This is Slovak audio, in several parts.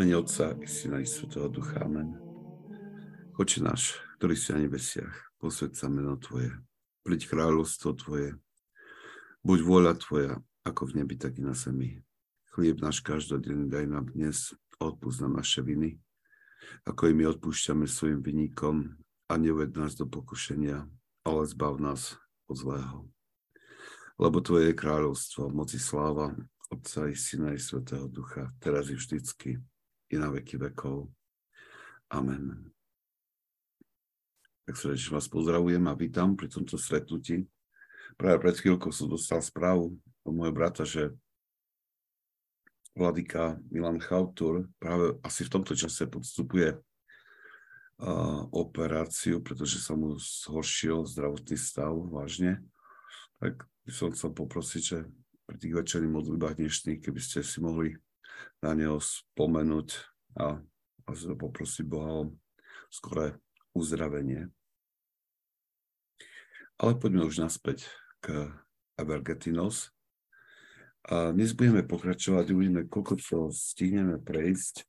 mene Otca i Syna i Svetého Ducha. Amen. Oče náš, ktorý si na nebesiach, posved sa meno Tvoje, príď kráľovstvo Tvoje, buď vôľa Tvoja, ako v nebi, tak i na zemi. Chlieb náš každodenný daj nám dnes, odpúsť nám naše viny, ako i my odpúšťame svojim vynikom a neuved nás do pokušenia, ale zbav nás od zlého. Lebo Tvoje je kráľovstvo, moci sláva, Otca i Syna i Svetého Ducha, teraz i vždycky, i na veky vekov. Amen. Tak srdečne vás pozdravujem a vítam pri tomto stretnutí. Práve pred chvíľkou som dostal správu od môjho brata, že vladyka Milan Chautur práve asi v tomto čase podstupuje uh, operáciu, pretože sa mu zhoršil zdravotný stav vážne. Tak by som chcel poprosiť, že pri tých večerných modlitbách dnešných, keby ste si mohli na neho spomenúť a, a poprosiť Boha o skoré uzdravenie. Ale poďme už naspäť k Abergetinos. A dnes budeme pokračovať, uvidíme, koľko to stihneme prejsť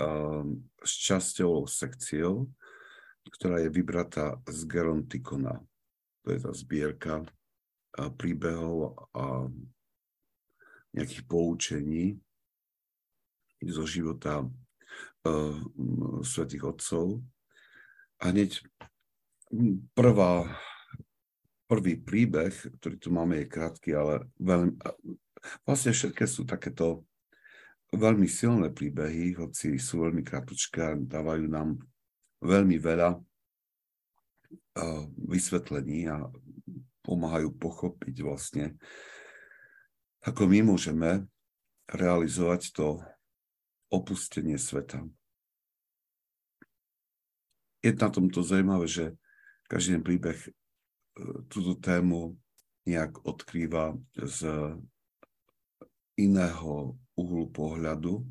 um, s časťou, sekciou, ktorá je vybratá z Gerontikona. To je tá zbierka príbehov a nejakých poučení zo života uh, svätých Otcov. A hneď prvá, prvý príbeh, ktorý tu máme, je krátky, ale veľmi, vlastne všetké sú takéto veľmi silné príbehy, hoci sú veľmi krátke a dávajú nám veľmi veľa uh, vysvetlení a pomáhajú pochopiť vlastne, ako my môžeme realizovať to opustenie sveta. Je na tomto zaujímavé, že každý ten príbeh e, túto tému nejak odkrýva z iného uhlu pohľadu,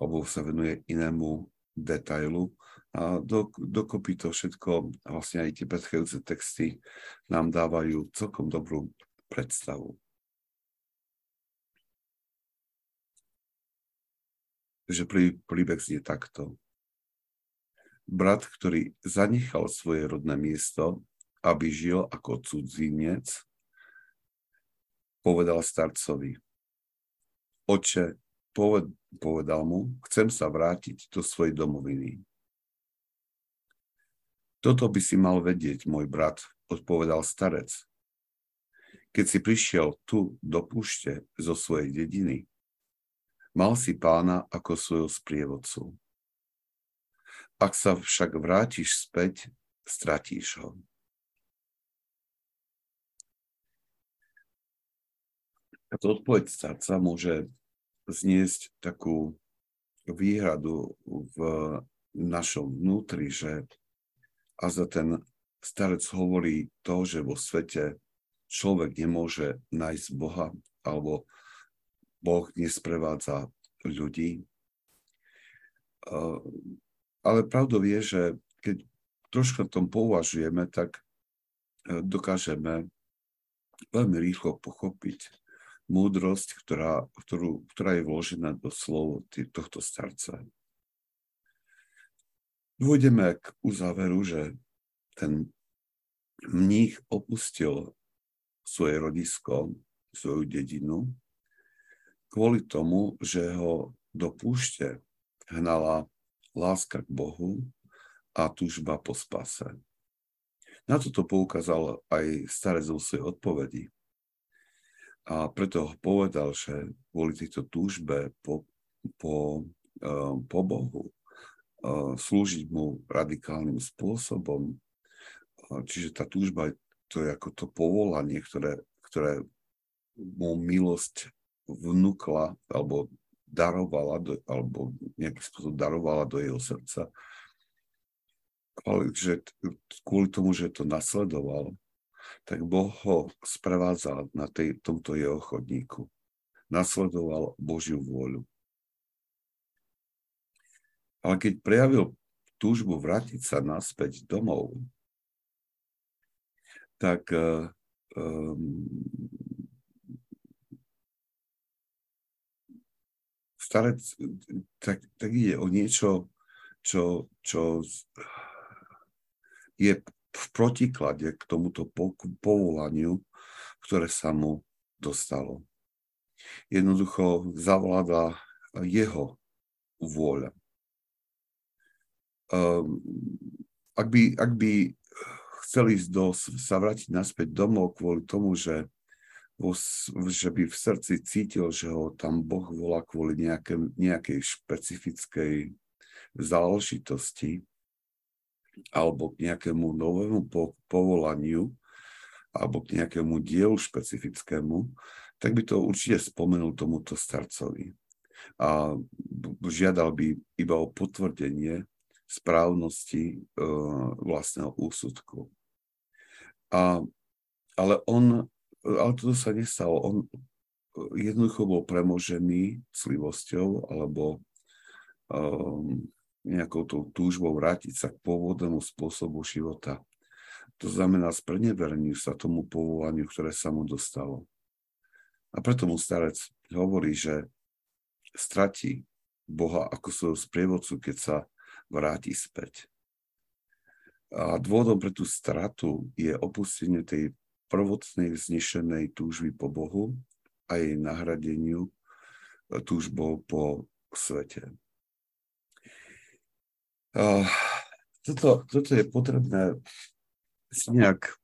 alebo sa venuje inému detailu a do, dokopy to všetko, vlastne aj tie predchádzajúce texty nám dávajú celkom dobrú predstavu. Že príbeh znie takto. Brat, ktorý zanechal svoje rodné miesto, aby žil ako cudzinec, povedal starcovi, oče, povedal mu, chcem sa vrátiť do svojej domoviny. Toto by si mal vedieť, môj brat, odpovedal starec. Keď si prišiel tu do púšte zo svojej dediny, mal si pána ako svojho sprievodcu. Ak sa však vrátiš späť, stratíš ho. Táto odpoveď starca môže zniesť takú výhradu v našom vnútri, že a za ten starec hovorí to, že vo svete človek nemôže nájsť Boha, alebo Boh nesprevádza ľudí. Ale pravdou je, že keď trošku o tom považujeme, tak e, dokážeme veľmi rýchlo pochopiť múdrosť, ktorá, ktorú, ktorá je vložená do slov tohto starca dôjdeme k uzáveru, že ten mních opustil svoje rodisko, svoju dedinu, kvôli tomu, že ho do púšte hnala láska k Bohu a túžba po spase. Na toto poukázal aj starec vo svojej odpovedi. A preto ho povedal, že kvôli tejto túžbe po, po, eh, po Bohu slúžiť mu radikálnym spôsobom. Čiže tá túžba, to je ako to povolanie, ktoré, ktoré mu milosť vnúkla alebo darovala, do, alebo nejaký spôsob darovala do jeho srdca. Ale že kvôli tomu, že to nasledoval, tak Boh ho sprevádzal na tej, tomto jeho chodníku. Nasledoval Božiu vôľu. Ale keď prejavil túžbu vrátiť sa naspäť domov, tak um, starec, tak, tak ide o niečo, čo, čo je v protiklade k tomuto povolaniu, ktoré sa mu dostalo. Jednoducho zavláda jeho vôľa. Um, ak, by, ak by chceli do, sa vrátiť naspäť domov kvôli tomu, že, vo, že by v srdci cítil, že ho tam Boh volá kvôli nejaké, nejakej špecifickej záležitosti alebo k nejakému novému po, povolaniu alebo k nejakému dielu špecifickému, tak by to určite spomenul tomuto starcovi. A žiadal by iba o potvrdenie správnosti uh, vlastného úsudku. A, ale on, ale toto sa nestalo. On jednoducho bol premožený slivosťou alebo um, nejakou tou túžbou vrátiť sa k pôvodnému spôsobu života. To znamená sprenevereniu sa tomu povolaniu, ktoré sa mu dostalo. A preto mu starec hovorí, že stratí Boha ako svojho sprievodcu, keď sa vráti späť. A dôvodom pre tú stratu je opustenie tej prvotnej vznešenej túžby po Bohu a jej nahradeniu túžbou po svete. Toto, toto je potrebné si nejak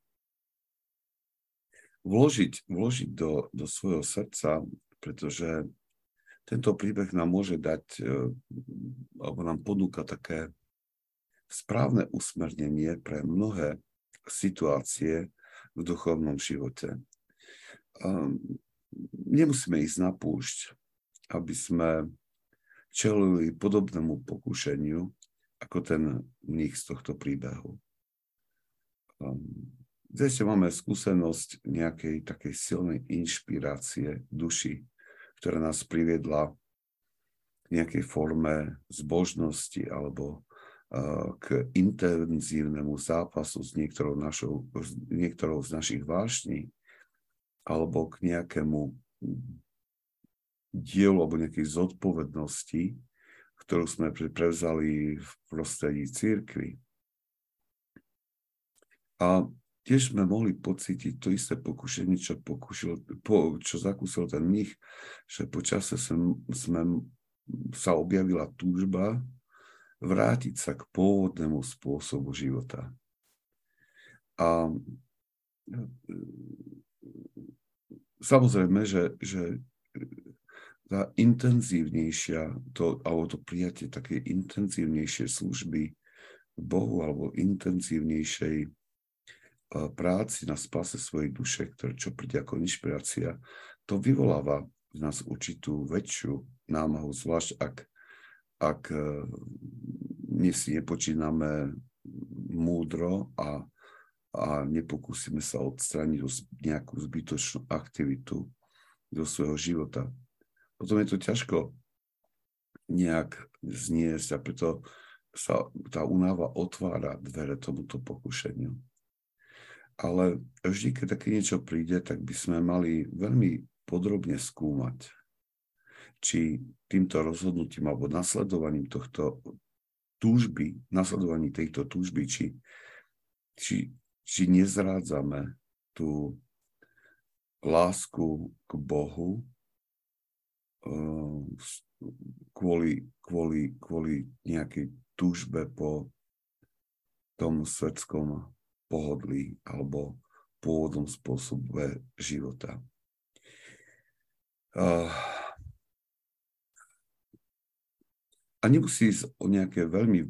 vložiť, vložiť do, do svojho srdca, pretože tento príbeh nám môže dať, uh, alebo nám ponúka také správne usmernenie pre mnohé situácie v duchovnom živote. Um, nemusíme ísť na púšť, aby sme čelili podobnému pokušeniu, ako ten mních z tohto príbehu. Zde um, máme skúsenosť nejakej takej silnej inšpirácie duši, ktorá nás priviedla k nejakej forme zbožnosti alebo k intenzívnemu zápasu s niektorou, našou, s niektorou z našich vášní alebo k nejakému dielu alebo nejakej zodpovednosti, ktorú sme prevzali v prostredí církvy. A tiež sme mohli pocítiť to isté pokušenie, čo, pokušil, po, čo zakúsil ten mních, že po čase sme, sme, sa objavila túžba vrátiť sa k pôvodnému spôsobu života. A samozrejme, že, že tá intenzívnejšia, to, alebo to prijatie také intenzívnejšie služby Bohu alebo intenzívnejšej práci na spase svojej duše, ktoré čo príde ako inšpirácia, to vyvoláva v nás určitú väčšiu námahu, zvlášť ak, ak e, nie si nepočíname múdro a, a nepokúsime sa odstrániť nejakú zbytočnú aktivitu do svojho života potom je to ťažko nejak zniesť a preto sa tá únava otvára dvere tomuto pokušeniu. Ale vždy, keď také niečo príde, tak by sme mali veľmi podrobne skúmať, či týmto rozhodnutím alebo nasledovaním tohto túžby, nasledovaní tejto túžby, či, či, či nezrádzame tú lásku k Bohu Ehm, kvôli, kvôli, kvôli nejakej túžbe po tom svetskom pohodlí alebo pôvodnom spôsobe života. A nemusí ísť o nejaké veľmi,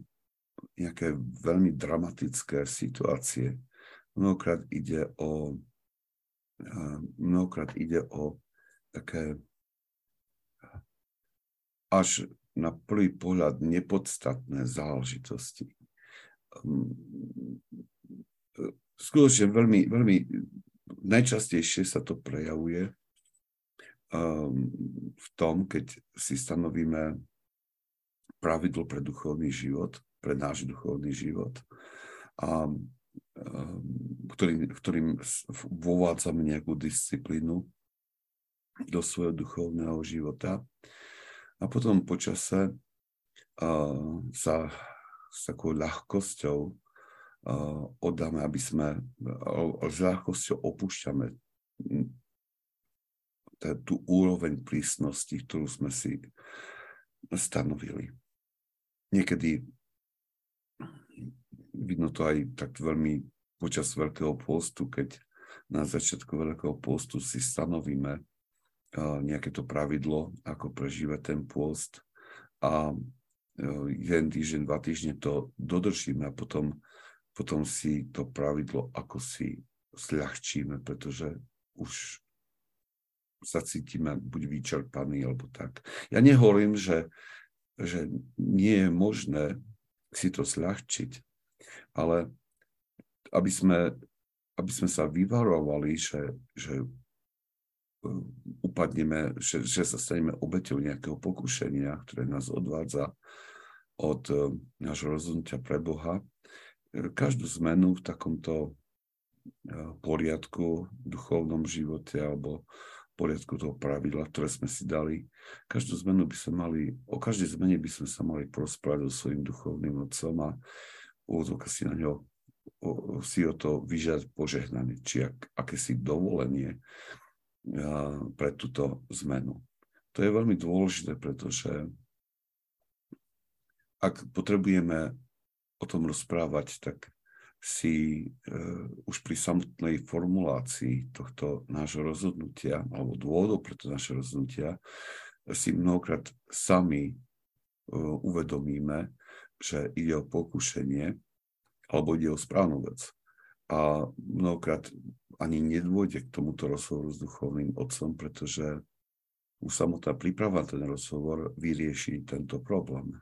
nejaké veľmi dramatické situácie. Mnohokrát ide o, mnohokrát ide o také až na prvý pohľad nepodstatné záležitosti. Ehm, skutočne veľmi, veľmi najčastejšie sa to prejavuje ehm, v tom, keď si stanovíme pravidlo pre duchovný život, pre náš duchovný život, a, ehm, ktorým, ktorým vovádzame nejakú disciplínu do svojho duchovného života A potom počase sa s takou ľahkosťou uh, oddáme, aby sme, uh, s ľahkosťou opúšťame tú úroveň prísnosti, ktorú sme si stanovili. Niekedy vidno to aj tak veľmi počas Veľkého postu, keď na začiatku Veľkého postu si stanovíme nejaké to pravidlo, ako prežíva ten pôst a jeden týždeň, dva týždne to dodržíme a potom, potom si to pravidlo ako si zľahčíme, pretože už sa cítime buď vyčerpaní, alebo tak. Ja nehovorím, že, že nie je možné si to zľahčiť, ale aby sme, aby sme sa vyvarovali, že, že uh, upadneme, že, že sa staneme obeťou nejakého pokušenia, ktoré nás odvádza od uh, nášho rozhodnutia pre Boha. Každú zmenu v takomto poriadku, v duchovnom živote alebo poriadku toho pravidla, ktoré sme si dali. Každú zmenu by sme mali, o každej zmene by sme sa mali porozprávať so svojím duchovným otcom a úvodzovka si na ňo o, si o to vyžiadať požehnanie, či ak, akési dovolenie a, pre túto zmenu. To je veľmi dôležité, pretože ak potrebujeme o tom rozprávať, tak si uh, už pri samotnej formulácii tohto nášho rozhodnutia, alebo dôvodov pre to naše rozhodnutia, si mnohokrát sami uh, uvedomíme, že ide o pokušenie, alebo ide o správnu vec. A mnohokrát ani nedôjde k tomuto rozhovoru s duchovným otcom, pretože už samotná príprava ten rozhovor vyrieši tento problém.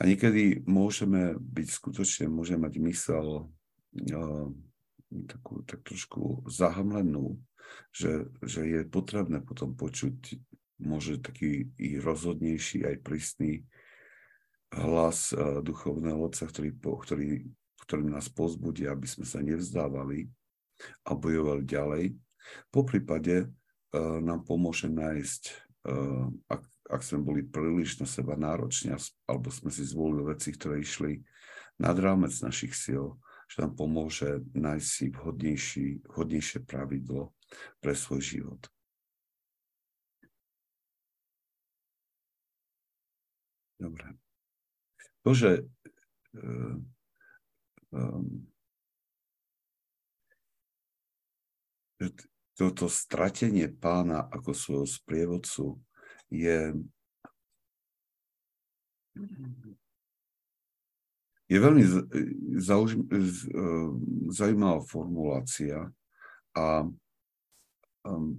A niekedy môžeme byť skutočne, môžeme mať mysel uh, takú, tak trošku zahamlenú, že, že je potrebné potom počuť môže taký i rozhodnejší, aj prísny hlas uh, duchovného otca, ktorý, ktorý, ktorý nás pozbudí, aby sme sa nevzdávali a bojovali ďalej. Po prípade uh, nám pomôže nájsť, ak ak sme boli príliš na seba nároční, alebo sme si zvolili veci, ktoré išli nad rámec našich síl, že nám pomôže nájsť si vhodnejšie pravidlo pre svoj život. Dobre. To, že um, toto stratenie pána ako svojho sprievodcu je, je veľmi zauž, zaujímavá formulácia a um,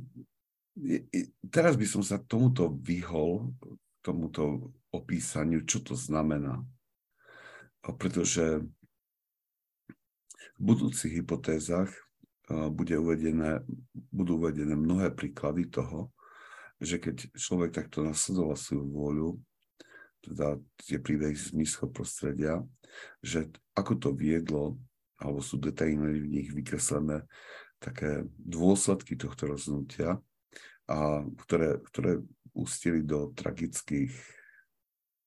teraz by som sa tomuto vyhol, tomuto opísaniu, čo to znamená. A pretože v budúcich hypotézach bude uvedené, budú uvedené mnohé príklady toho, že keď človek takto nasledoval svoju vôľu, teda tie príbehy z nízkeho prostredia, že ako to viedlo, alebo sú detailne v nich vykreslené také dôsledky tohto rozhodnutia, a ktoré, ktoré ústili do tragických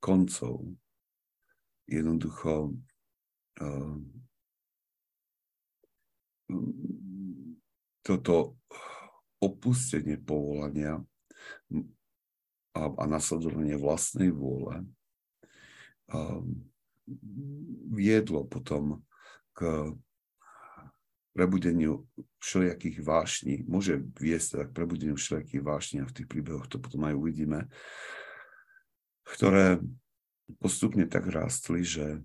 koncov. Jednoducho uh, toto opustenie povolania a, a nasledovanie vlastnej vôle viedlo potom k prebudeniu všelijakých vášní, môže viesť teda k prebudeniu všelijakých vášní a v tých príbehoch to potom aj uvidíme, ktoré postupne tak rástli, že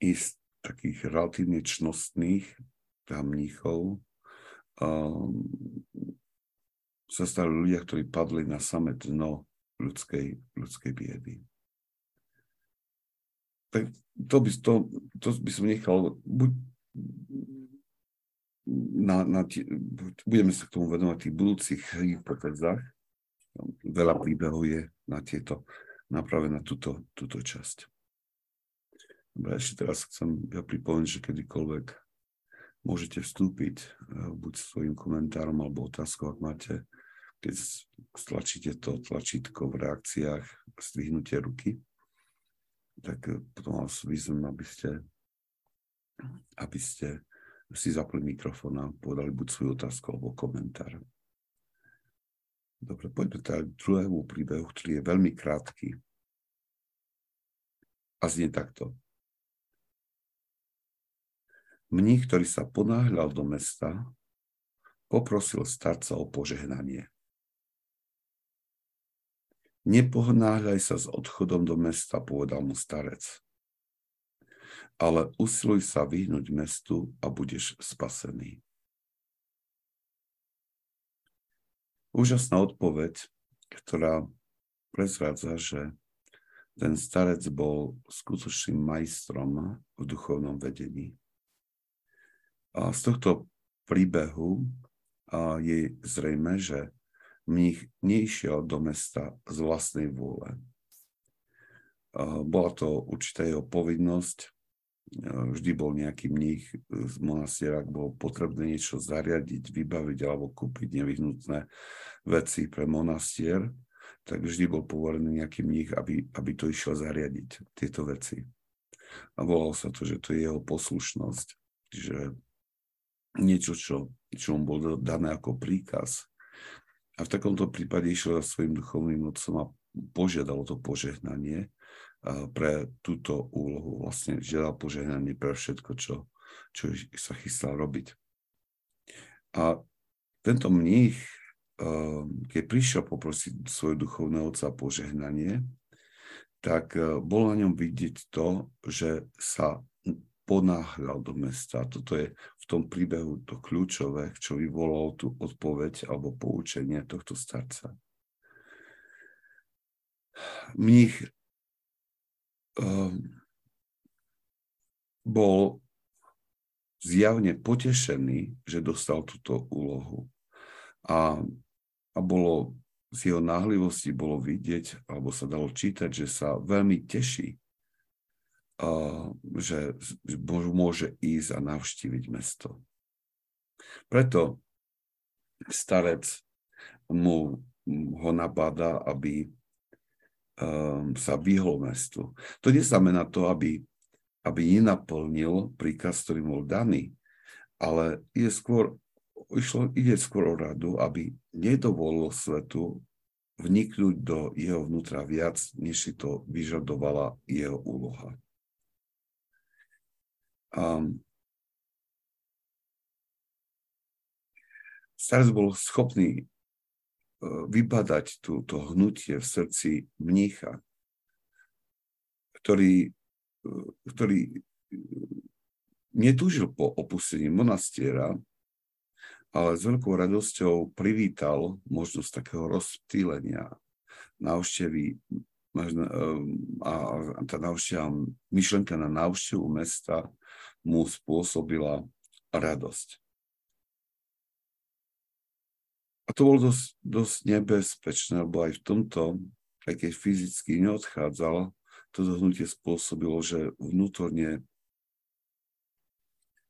i z takých relatívne čnostných mníchov um, sa stali ľudia, ktorí padli na samé dno ľudskej, ľudskej biedy. Tak to by, to, to by som nechal, buď na, na tie, budeme sa k tomu venovať v tých budúcich hypotézach. Veľa príbehov je na tieto, napravené na túto, túto časť. Dobre, ešte teraz chcem ja pripomenúť, že kedykoľvek môžete vstúpiť eh, buď svojim komentárom alebo otázkou, ak máte keď stlačíte to tlačítko v reakciách, zdvihnutie ruky, tak eh, potom vás vyzvem, aby ste, aby ste si zapli mikrofón a povedali buď svoju otázku alebo komentár. Dobre, poďme teda k druhému príbehu, ktorý je veľmi krátky. A znie takto. Mních, ktorý sa ponáhľal do mesta, poprosil starca o požehnanie. Nepohnáhľaj sa s odchodom do mesta, povedal mu starec. Ale usiluj sa vyhnúť mestu a budeš spasený. Úžasná odpoveď, ktorá prezrádza, že ten starec bol skutočným majstrom v duchovnom vedení. A z tohto príbehu je zrejme, že mních neišiel do mesta z vlastnej vôle. Bola to určitá jeho povinnosť. Vždy bol nejaký mních z monastiera, ak bolo potrebné niečo zariadiť, vybaviť alebo kúpiť nevyhnutné veci pre monastier, tak vždy bol povolený nejaký mních, aby, aby to išiel zariadiť, tieto veci. A volalo sa to, že to je jeho poslušnosť. Čiže niečo, čo, čo mu bolo dané ako príkaz. A v takomto prípade išiel za svojim duchovným otcom a požiadal to požehnanie pre túto úlohu. Vlastne žiadal požehnanie pre všetko, čo, čo sa chystal robiť. A tento mních, keď prišiel poprosiť svojho duchovného otca požehnanie, tak bolo na ňom vidieť to, že sa ponáhľal do mesta. Toto je tom príbehu to kľúčové, čo vyvolalo tú odpoveď alebo poučenie tohto starca. Mních um, bol zjavne potešený, že dostal túto úlohu. A, a bolo z jeho náhlivosti bolo vidieť, alebo sa dalo čítať, že sa veľmi teší že môže ísť a navštíviť mesto. Preto starec mu ho nabáda, aby um, sa vyhol mestu. To neznamená to, aby, aby nenaplnil príkaz, ktorý bol daný, ale ide skôr, išlo, ide skôr o radu, aby nedovolil svetu vniknúť do jeho vnútra viac, než si to vyžadovala jeho úloha um, starec bol schopný uh, vybadať túto hnutie v srdci mnícha, ktorý, uh, ktorý netúžil po opustení monastiera, ale s veľkou radosťou privítal možnosť takého rozptýlenia návštevy a tá návšteva, myšlenka na návštevu mesta mu spôsobila radosť. A to bolo dosť, dosť nebezpečné, lebo aj v tomto, aj keď fyzicky neodchádzal, to hnutie spôsobilo, že vnútorne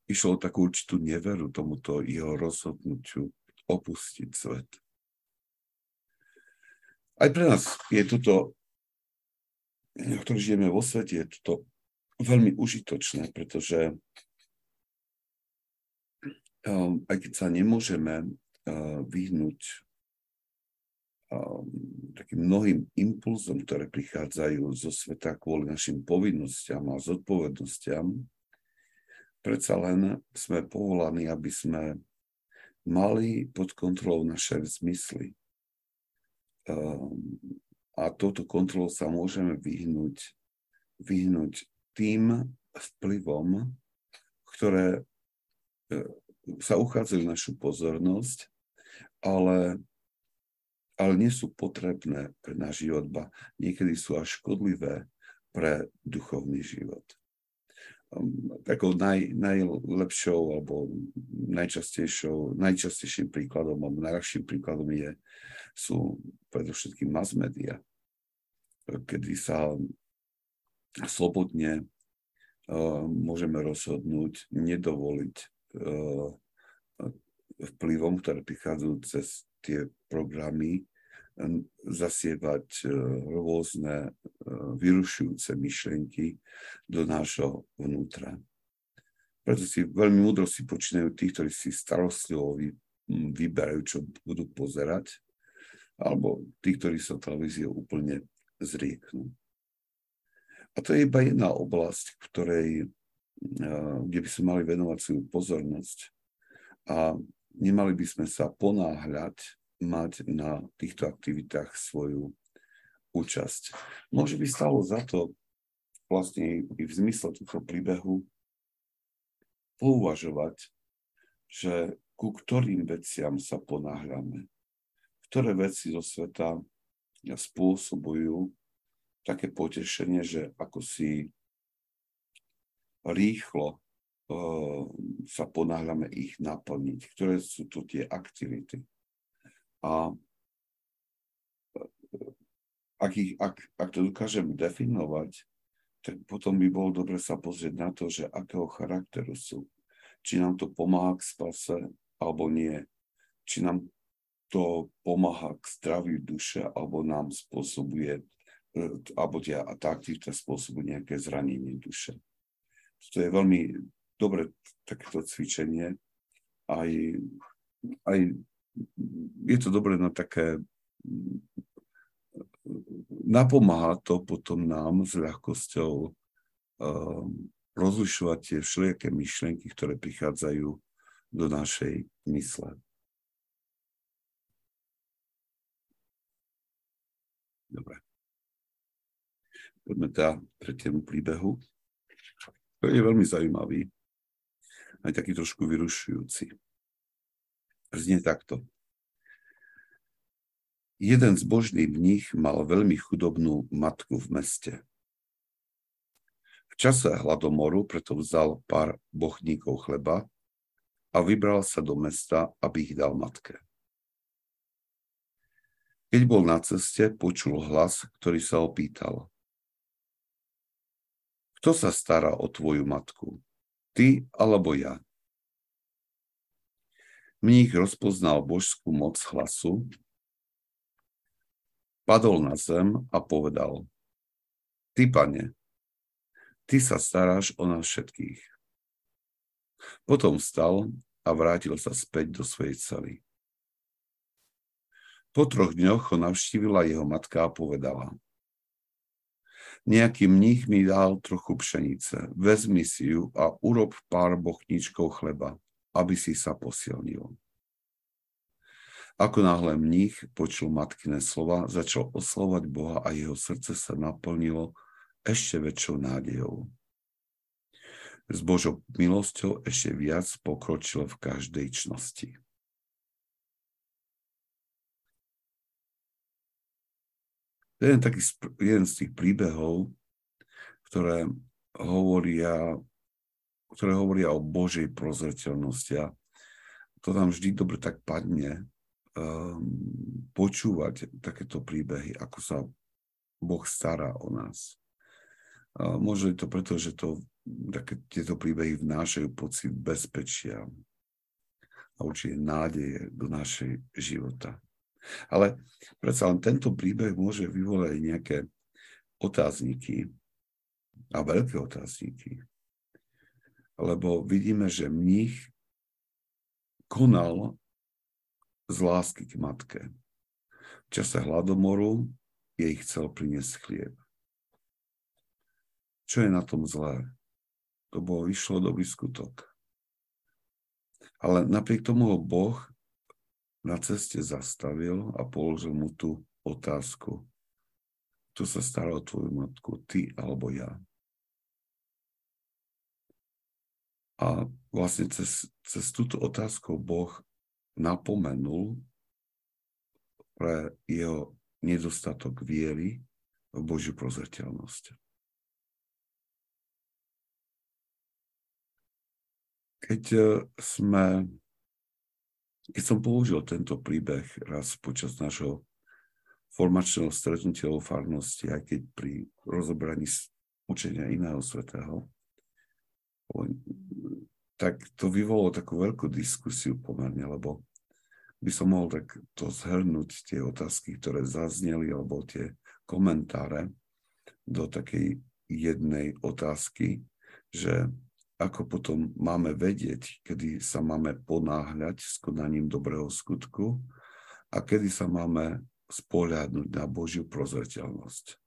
išlo takú určitú neveru tomuto jeho rozhodnutiu opustiť svet. Aj pre nás je toto, ktorí žijeme vo svete, je toto veľmi užitočné, pretože um, aj keď sa nemôžeme uh, vyhnúť um, takým mnohým impulzom, ktoré prichádzajú zo sveta kvôli našim povinnostiam a zodpovednostiam, predsa len sme povolaní, aby sme mali pod kontrolou naše zmysly. A touto kontrolou sa môžeme vyhnúť, vyhnúť tým vplyvom, ktoré e, sa uchádzajú našu pozornosť, ale, ale nie sú potrebné pre náš život, ba niekedy sú až škodlivé pre duchovný život. Um, takou naj, najlepšou alebo najčastejšou, najčastejším príkladom alebo najľahším príkladom je, sú predovšetkým mass media, kedy sa slobodne uh, môžeme rozhodnúť nedovoliť uh, vplyvom, ktoré prichádzajú cez tie programy zasievať rôzne vyrušujúce myšlienky do nášho vnútra. Preto si veľmi múdro si počínajú tí, ktorí si starostlivo vyberajú, čo budú pozerať, alebo tí, ktorí sa televíziou úplne zrieknú. A to je iba jedna oblasť, ktorej, kde by sme mali venovať svoju pozornosť a nemali by sme sa ponáhľať mať na týchto aktivitách svoju účasť. Môže by stalo za to vlastne i v zmysle tohto príbehu pouvažovať, že ku ktorým veciam sa ponáhľame. Ktoré veci zo sveta spôsobujú také potešenie, že ako si rýchlo uh, sa ponáhľame ich naplniť. Ktoré sú to tie aktivity. A ak, ich, ak, ak to dokážem definovať, tak potom by bolo dobre sa pozrieť na to, že akého charakteru sú. Či nám to pomáha k spase, alebo nie. Či nám to pomáha k zdraviu duše, alebo nám spôsobuje, e, alebo tie, tá aktivita spôsobuje nejaké zranenie duše. To je veľmi dobre takéto cvičenie. Aj, aj je to dobré na také napomáha to potom nám s ľahkosťou um, rozlišovať tie všelijaké myšlienky, ktoré prichádzajú do našej mysle. Dobre. Poďme teda tretiemu príbehu. To je veľmi zaujímavý, aj taký trošku vyrušujúci. Znie takto. Jeden zbožný mních mal veľmi chudobnú matku v meste. V čase hladomoru preto vzal pár bochníkov chleba a vybral sa do mesta, aby ich dal matke. Keď bol na ceste, počul hlas, ktorý sa opýtal. Kto sa stará o tvoju matku? Ty alebo ja? Mních rozpoznal božskú moc hlasu Padol na zem a povedal, Ty, pane, ty sa staráš o nás všetkých. Potom vstal a vrátil sa späť do svojej cely. Po troch dňoch ho navštívila jeho matka a povedala, Nejaký mních mi dal trochu pšenice, vezmi si ju a urob pár bochničkov chleba, aby si sa posilnil. Ako náhle mních počul matkine slova, začal oslovať Boha a jeho srdce sa naplnilo ešte väčšou nádejou. S Božou milosťou ešte viac pokročil v každej čnosti. To je taký, jeden z tých príbehov, ktoré hovoria, ktoré hovoria o Božej prozreteľnosti a to nám vždy dobre tak padne, um, počúvať takéto príbehy, ako sa Boh stará o nás. Uh, možno je to preto, že to, také, tieto príbehy vnášajú pocit bezpečia a určite nádeje do našej života. Ale predsa len tento príbeh môže vyvolať nejaké otázniky a veľké otázniky. Lebo vidíme, že mních konal z lásky k matke. V čase hladomoru jej chcel priniesť chlieb. Čo je na tom zlé? To bolo vyšlo dobrý skutok. Ale napriek tomu ho Boh na ceste zastavil a položil mu tú otázku. Kto sa stará o tvoju matku, ty alebo ja? A vlastne cez, cez túto otázku Boh napomenul pre jeho nedostatok viery v Božiu prozreteľnosť. Keď e, sme, keď som použil tento príbeh raz počas nášho formačného stretnutia o farnosti, aj keď pri rozobraní učenia iného svetého, tak to vyvolalo takú veľkú diskusiu pomerne, lebo by som mohol tak to zhrnúť, tie otázky, ktoré zazneli, alebo tie komentáre do takej jednej otázky, že ako potom máme vedieť, kedy sa máme ponáhľať s konaním dobrého skutku a kedy sa máme spoľadnúť na Božiu prozreteľnosť.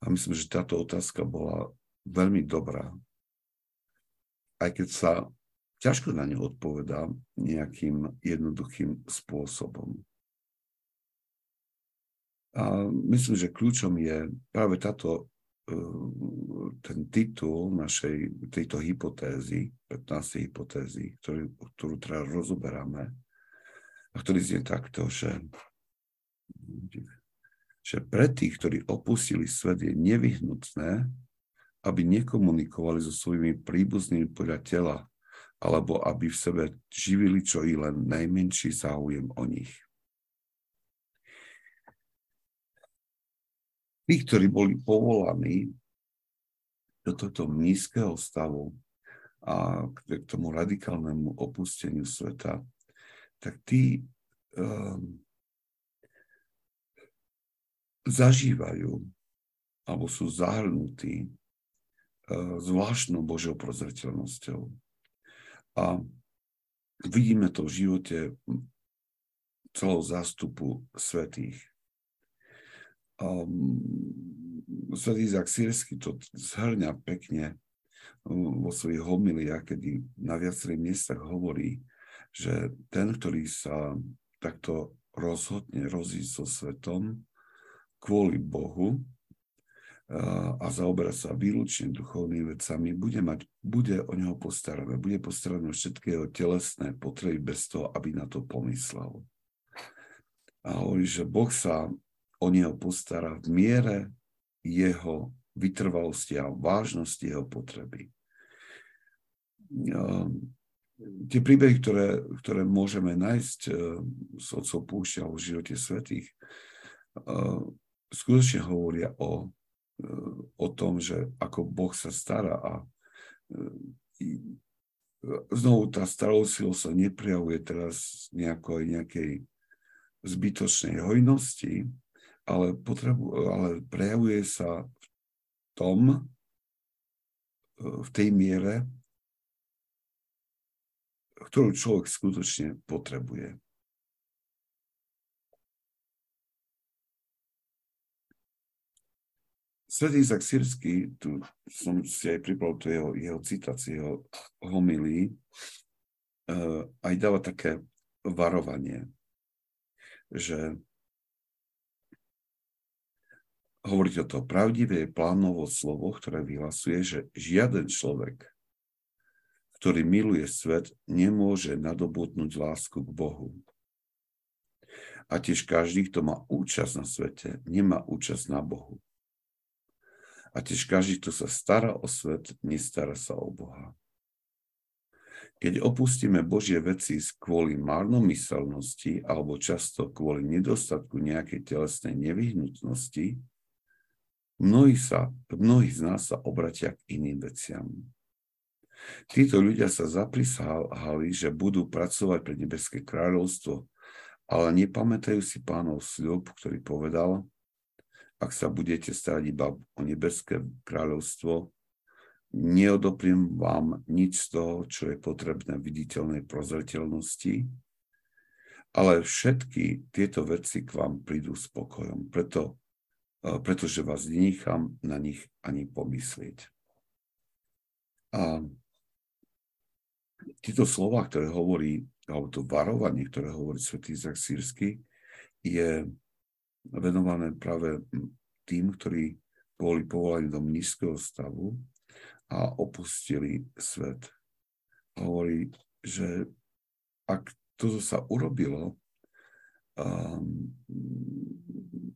A myslím, že táto otázka bola veľmi dobrá. Aj keď sa ťažko na ňu odpovedá nejakým jednoduchým spôsobom. A myslím, že kľúčom je práve táto ten titul našej tejto hypotézy, 15. hypotézy, ktorú, ktorú teraz rozoberáme, a ktorý znie takto, že, že pre tých, ktorí opustili svet, je nevyhnutné, aby nekomunikovali so svojimi príbuznými podľa tela, alebo aby v sebe živili čo i len najmenší záujem o nich. Tí, ktorí boli povolaní do tohto nízkeho stavu a k tomu radikálnemu opusteniu sveta, tak tí um, zažívajú alebo sú zahrnutí uh, zvláštnou Božou prozreteľnosťou. A vidíme to v živote celého zástupu svetých Svetý Izak Sírsky to zhrňa pekne um, vo svojich homiliách, kedy na viacerých miestach hovorí, že ten, ktorý sa takto rozhodne rozísť so svetom kvôli Bohu uh, a zaoberá sa výlučne duchovnými vecami, bude, mať, bude o neho postarané, bude postarané všetky jeho telesné potreby bez toho, aby na to pomyslel. A hovorí, že Boh sa o neho postará v miere jeho vytrvalosti a vážnosti jeho potreby. Ehm, tie príbehy, ktoré, ktoré môžeme nájsť ehm, otcov púšťa v živote svetých, ehm, skutočne hovoria o, o tom, že ako Boh sa stará a znovu tá starostlivosť sa neprejavuje teraz nejako nejakej zbytočnej hojnosti, ale, potrebu, ale prejavuje sa v tom, e, v tej miere, ktorú človek skutočne potrebuje. Svetý Izak Sirsky, tu som si aj pripravil tu jeho, jeho citácie, jeho homilí, uh, aj dáva také varovanie, že hovoriť o to pravdivé plánovo slovo, ktoré vyhlasuje, že žiaden človek, ktorý miluje svet, nemôže nadobudnúť lásku k Bohu. A tiež každý, kto má účasť na svete, nemá účasť na Bohu. A tiež každý, kto sa stará o svet, nestará sa o Boha. Keď opustíme Božie veci kvôli márnomyselnosti alebo často kvôli nedostatku nejakej telesnej nevyhnutnosti, Mnohí, sa, mnohí z nás sa obratia k iným veciam. Títo ľudia sa zaprisahali, že budú pracovať pre nebeské kráľovstvo, ale nepamätajú si pánov sľub, ktorý povedal, ak sa budete starať iba o nebeské kráľovstvo, neodopriem vám nič z toho, čo je potrebné viditeľnej prozreteľnosti, ale všetky tieto veci k vám prídu spokojom. Preto pretože vás nenechám na nich ani pomyslieť. A tieto slova, ktoré hovorí, alebo to varovanie, ktoré hovorí svätý Izak Sírsky, je venované práve tým, ktorí boli povolaní do nízkeho stavu a opustili svet. Hovorí, že ak toto sa urobilo, um,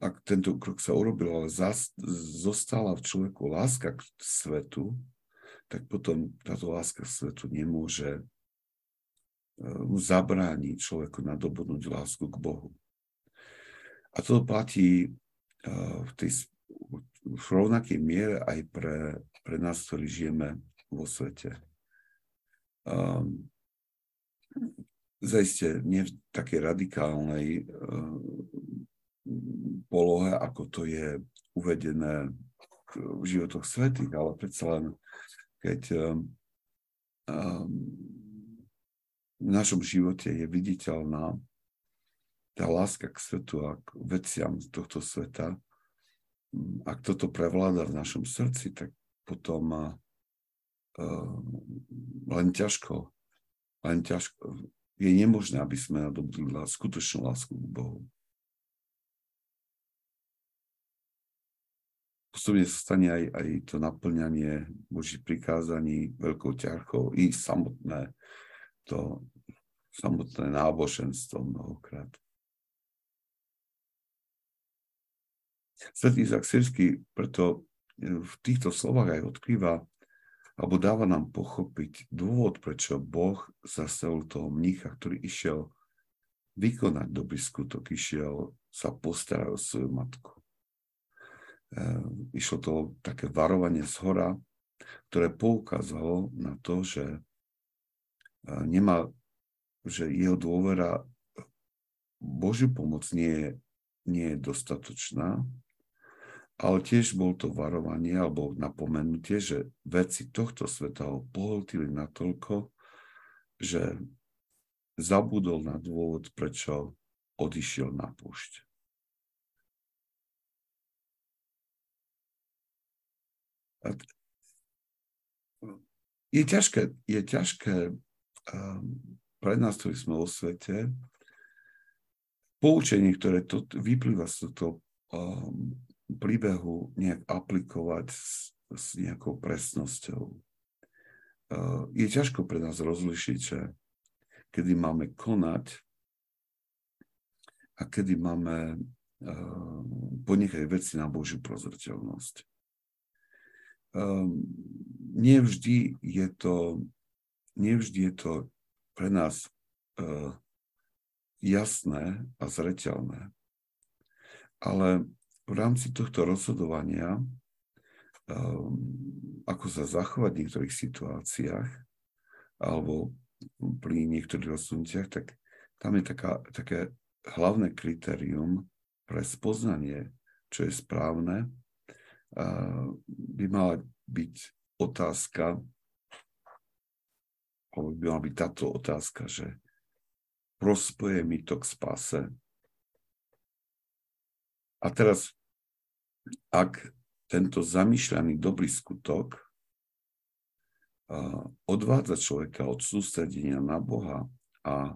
ak tento krok sa urobil, ale zas, zostala v človeku láska k svetu, tak potom táto láska k svetu nemôže uh, zabrániť človeku nadobudnúť lásku k Bohu. A to platí uh, v tej v rovnakej miere aj pre, pre nás, ktorí žijeme vo svete. Um, zaiste nie v takej radikálnej polohe, ako to je uvedené v životoch svetých, ale predsa len keď v našom živote je viditeľná tá láska k svetu a k veciam z tohto sveta, ak toto prevláda v našom srdci, tak potom uh, len ťažko, len ťažko, je nemožné, aby sme nadobudli skutočnú lásku k Bohu. Postupne sa stane aj, aj to naplňanie Božích prikázaní veľkou ťarchou i samotné to samotné náboženstvo mnohokrát. Svetý Izak Sirsky preto e, v týchto slovách aj odkrýva alebo dáva nám pochopiť dôvod, prečo Boh zastavil toho mnícha, ktorý išiel vykonať dobrý skutok, išiel sa postarať o svoju matku. E, išlo to také varovanie z hora, ktoré poukázalo na to, že e, nemá, že jeho dôvera Božiu pomoc nie je, nie je dostatočná ale tiež bol to varovanie alebo napomenutie, že veci tohto sveta ho pohltili natoľko, že zabudol na dôvod, prečo odišiel na púšť. Je ťažké, je ťažké um, pre nás, ktorí sme vo svete, poučenie, ktoré to, vyplýva z toho um, príbehu nejak aplikovať s, s nejakou presnosťou. Uh, je ťažko pre nás rozlišiť, že kedy máme konať a kedy máme uh, ponechať veci na Božiu prozreteľnosť. Um, nevždy je to, nevždy je to pre nás uh, jasné a zreteľné. Ale v rámci tohto rozhodovania, um, ako sa zachovať v niektorých situáciách alebo pri niektorých rozhodnutiach, tak tam je taká, také hlavné kritérium pre spoznanie, čo je správne, by mala byť otázka, alebo by mala byť táto otázka, že prospoje mi to k spase. A teraz ak tento zamýšľaný dobrý skutok odvádza človeka od sústredenia na Boha a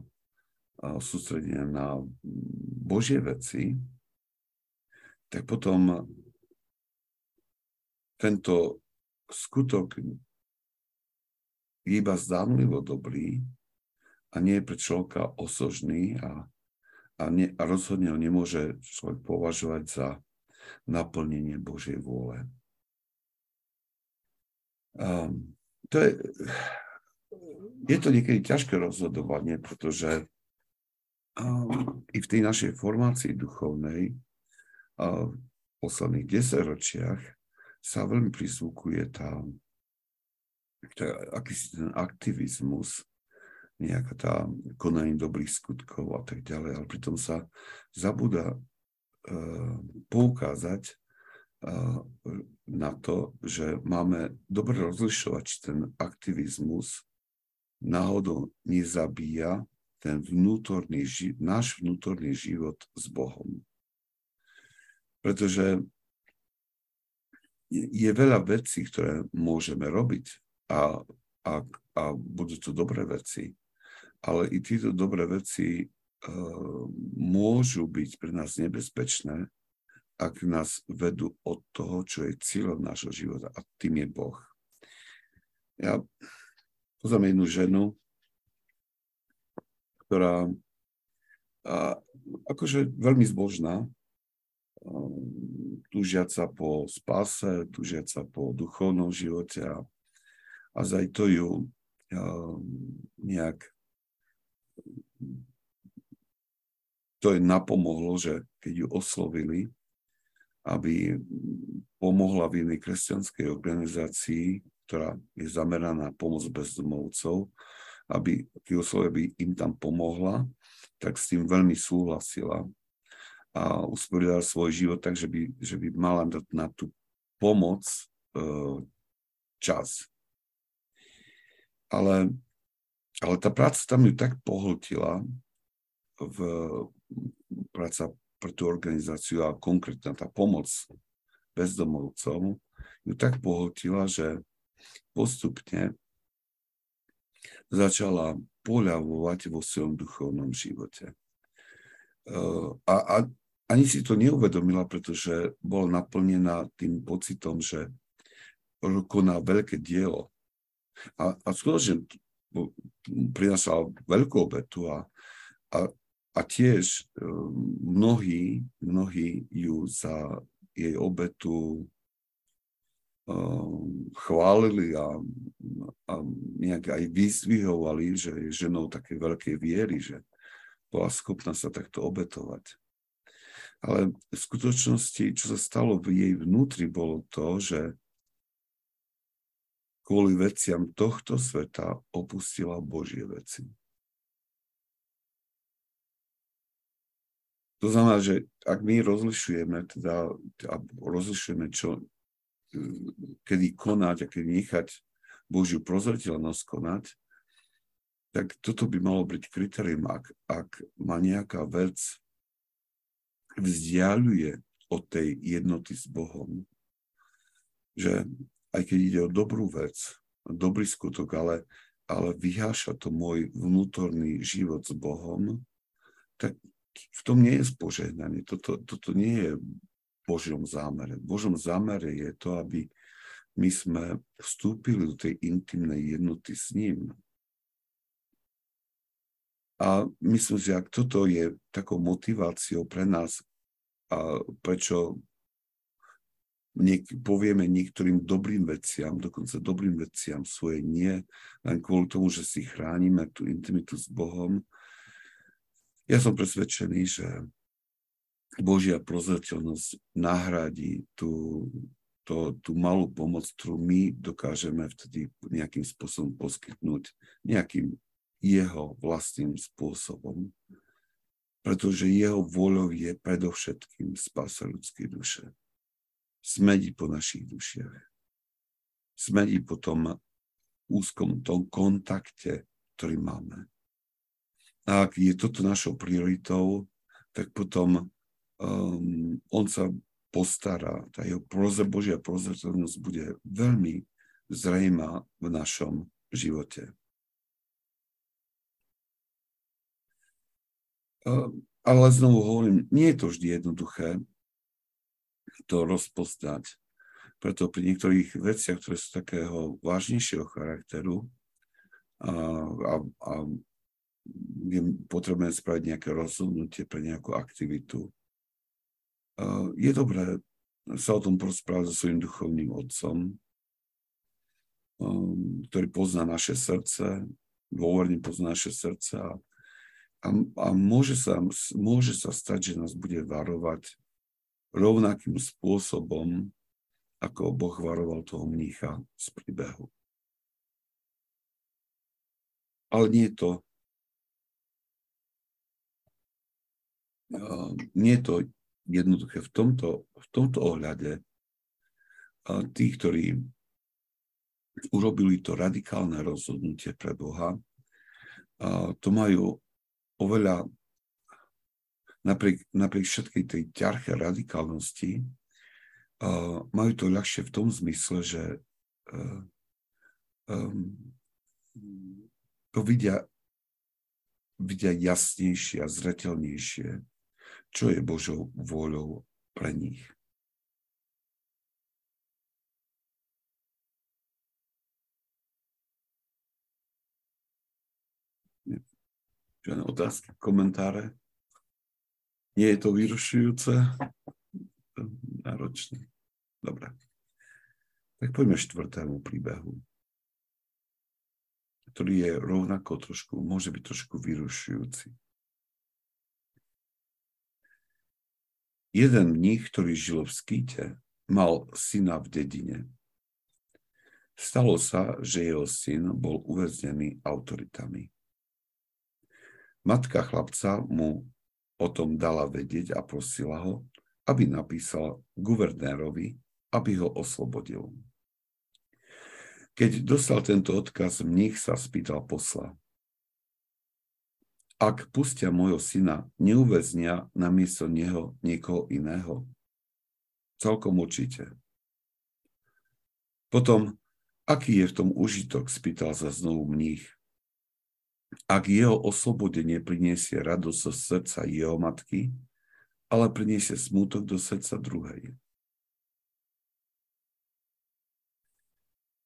sústredenia na Božie veci, tak potom tento skutok je iba zdánlivo dobrý a nie je pre človeka osožný a, a, ne, a rozhodne ho nemôže človek považovať za naplnenie Božej vôle. Um, to je, je to niekedy ťažké rozhodovanie, pretože um, i v tej našej formácii duchovnej uh, v posledných desaťročiach sa veľmi prisvúkuje tá, tá akýsi ten aktivizmus, nejaká tá konanie dobrých skutkov a tak ďalej, ale pritom sa zabúda Eh, poukázať eh, na to, že máme dobre rozlišovať, či ten aktivizmus náhodou nezabíja ten vnútorný, náš vnútorný život s Bohom. Pretože je veľa vecí, ktoré môžeme robiť a, a, a budú to dobré veci, ale i tieto dobré veci môžu byť pre nás nebezpečné, ak nás vedú od toho, čo je cieľom nášho života a tým je Boh. Ja poznám jednu ženu, ktorá a, akože veľmi zbožná, túžiaca po spáse, túžiaca po duchovnom živote a, a to ju a, nejak to je napomohlo, že keď ju oslovili, aby pomohla v jednej kresťanskej organizácii, ktorá je zameraná na pomoc bezdomovcov, aby Kioslovia by im tam pomohla, tak s tým veľmi súhlasila a usporiadala svoj život tak, že by, že by mala na tú pomoc uh, čas. Ale, ale tá práca tam ju tak pohltila, v, práca pre tú organizáciu a konkrétna tá pomoc bezdomovcom ju tak pohltila, že postupne začala poľavovať vo svojom duchovnom živote. A, a ani si to neuvedomila, pretože bola naplnená tým pocitom, že koná veľké dielo. A, a skutočne prinášala veľkú obetu a, a, a tiež mnohí, mnohí ju za jej obetu Ehm, chválili a, a nejak aj vyzvihovali, že je ženou také veľkej viery, že bola schopná sa takto obetovať. Ale v skutočnosti, čo sa stalo v jej vnútri, bolo to, že kvôli veciam tohto sveta opustila Božie veci. To znamená, že ak my rozlišujeme, teda, rozlišujeme, čo, kedy konať a kedy nechať Božiu prozreteľnosť konať, tak toto by malo byť kritérium, ak, ak ma nejaká vec vzdialuje od tej jednoty s Bohom, že aj keď ide o dobrú vec, dobrý skutok, ale, ale vyháša to môj vnútorný život s Bohom, tak v tom nie je spožehnanie. Toto, toto nie je Božom zámere. V Božom zámere je to, aby my sme vstúpili do tej intimnej jednoty s ním. A myslím si, ak toto je takou motiváciou pre nás, a prečo niek- povieme niektorým dobrým veciam, dokonca dobrým veciam svoje nie, len kvôli tomu, že si chránime tú intimitu s Bohom. Ja som presvedčený, že Božia prozreteľnosť nahradí tú, to, tú malú pomoc, ktorú my dokážeme vtedy nejakým spôsobom poskytnúť nejakým jeho vlastným spôsobom. Pretože jeho voľou je predovšetkým spása ľudskej duše. Smedí po našich dušiach. Smedí po tom úzkom tom kontakte, ktorý máme. A ak je toto našou prioritou, tak potom um, on sa postará, tá jeho proze, Božia prozretelnosť bude veľmi zrejma v našom živote. Ale znovu hovorím, nie je to vždy jednoduché to rozpoznať. Preto pri niektorých veciach, ktoré sú takého vážnejšieho charakteru a, a, a je potrebné spraviť nejaké rozhodnutie pre nejakú aktivitu, je dobré sa o tom porozprávať so svojím duchovným otcom, um, ktorý pozná naše srdce, dôverne pozná naše srdce a, a, a môže, sa, môže sa stať, že nás bude varovať rovnakým spôsobom, ako Boh varoval toho mnícha z príbehu. Ale nie je to nie je to jednoduché v tomto, v tomto ohľade tí, ktorí urobili to radikálne rozhodnutie pre Boha, to majú oveľa napriek, napriek všetkej tej ťarche radikálnosti, majú to ľahšie v tom zmysle, že to vidia, vidia jasnejšie a zretelnejšie čo je Božou vôľou pre nich. Žiadne otázky, komentáre? Nie je to vyrušujúce? Náročné. Dobre. Tak poďme štvrtému príbehu, ktorý je rovnako trošku, môže byť trošku vyrušujúci. Jeden mních, ktorý žil v skýte, mal syna v dedine. Stalo sa, že jeho syn bol uväznený autoritami. Matka chlapca mu o tom dala vedieť a prosila ho, aby napísal guvernérovi, aby ho oslobodil. Keď dostal tento odkaz, mních sa spýtal posla. Ak pustia môjho syna, neuväznia namiesto neho niekoho iného? Celkom určite. Potom Aký je v tom užitok, spýtal sa znovu mních. Ak jeho oslobodenie priniesie radosť zo srdca jeho matky, ale priniesie smútok do srdca druhej.